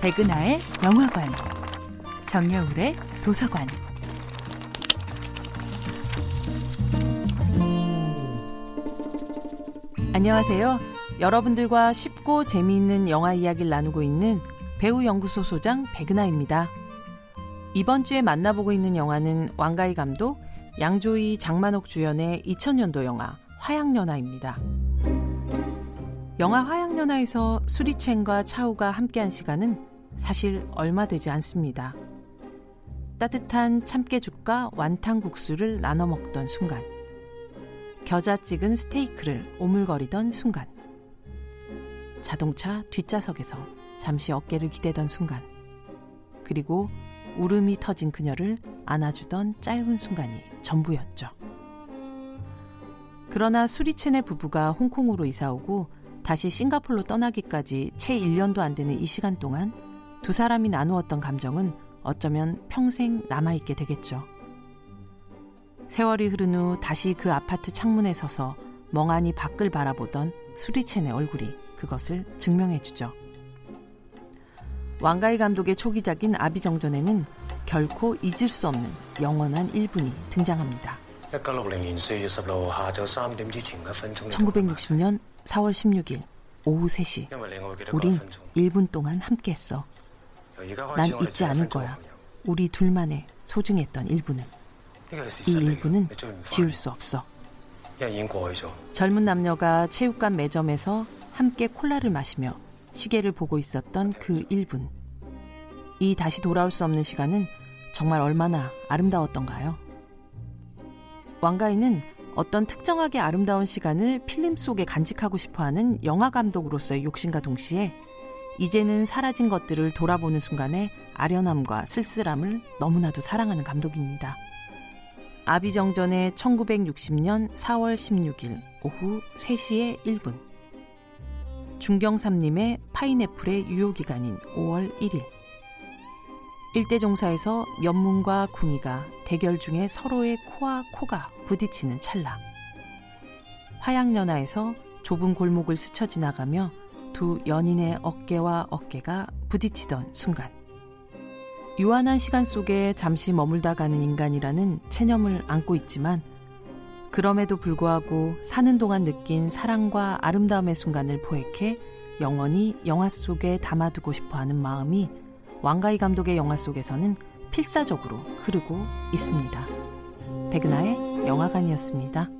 백은하의 영화관, 정여울의 도서관. 안녕하세요. 여러분들과 쉽고 재미있는 영화 이야기를 나누고 있는 배우 연구소 소장 백은하입니다. 이번 주에 만나보고 있는 영화는 왕가희 감독, 양조희, 장만옥 주연의 2000년도 영화 화양연화입니다. 영화 화양연화에서 수리첸과 차우가 함께한 시간은 사실 얼마 되지 않습니다. 따뜻한 참깨죽과 완탕국수를 나눠 먹던 순간, 겨자 찍은 스테이크를 오물거리던 순간, 자동차 뒷좌석에서 잠시 어깨를 기대던 순간, 그리고 울음이 터진 그녀를 안아주던 짧은 순간이 전부였죠. 그러나 수리첸의 부부가 홍콩으로 이사오고 다시 싱가폴로 떠나기까지 채 1년도 안 되는 이 시간 동안 두 사람이 나누었던 감정은 어쩌면 평생 남아있게 되겠죠. 세월이 흐른 후 다시 그 아파트 창문에 서서 멍하니 밖을 바라보던 수리첸의 얼굴이 그것을 증명해주죠. 왕가희 감독의 초기작인 아비정전에는 결코 잊을 수 없는 영원한 1분이 등장합니다. 1960년 4월 16일 오후 3시 우린 1분 동안 함께했어. 난 잊지 않을 거야. 우리 둘만의 소중했던 1분을. 이 1분은 지울 수 없어. 젊은 남녀가 체육관 매점에서 함께 콜라를 마시며 시계를 보고 있었던 그 1분. 이 다시 돌아올 수 없는 시간은 정말 얼마나 아름다웠던가요? 왕가인은 어떤 특정하게 아름다운 시간을 필름 속에 간직하고 싶어 하는 영화 감독으로서의 욕심과 동시에 이제는 사라진 것들을 돌아보는 순간에 아련함과 쓸쓸함을 너무나도 사랑하는 감독입니다. 아비정전의 1960년 4월 16일 오후 3시에 1분. 중경삼님의 파인애플의 유효기간인 5월 1일. 일대종사에서 연문과 궁이가 대결 중에 서로의 코와 코가 부딪히는 찰나. 화양연화에서 좁은 골목을 스쳐 지나가며 두 연인의 어깨와 어깨가 부딪히던 순간. 유한한 시간 속에 잠시 머물다 가는 인간이라는 체념을 안고 있지만 그럼에도 불구하고 사는 동안 느낀 사랑과 아름다움의 순간을 포획해 영원히 영화 속에 담아두고 싶어 하는 마음이 왕가희 감독의 영화 속에서는 필사적으로 흐르고 있습니다. 백은하의 영화관이었습니다.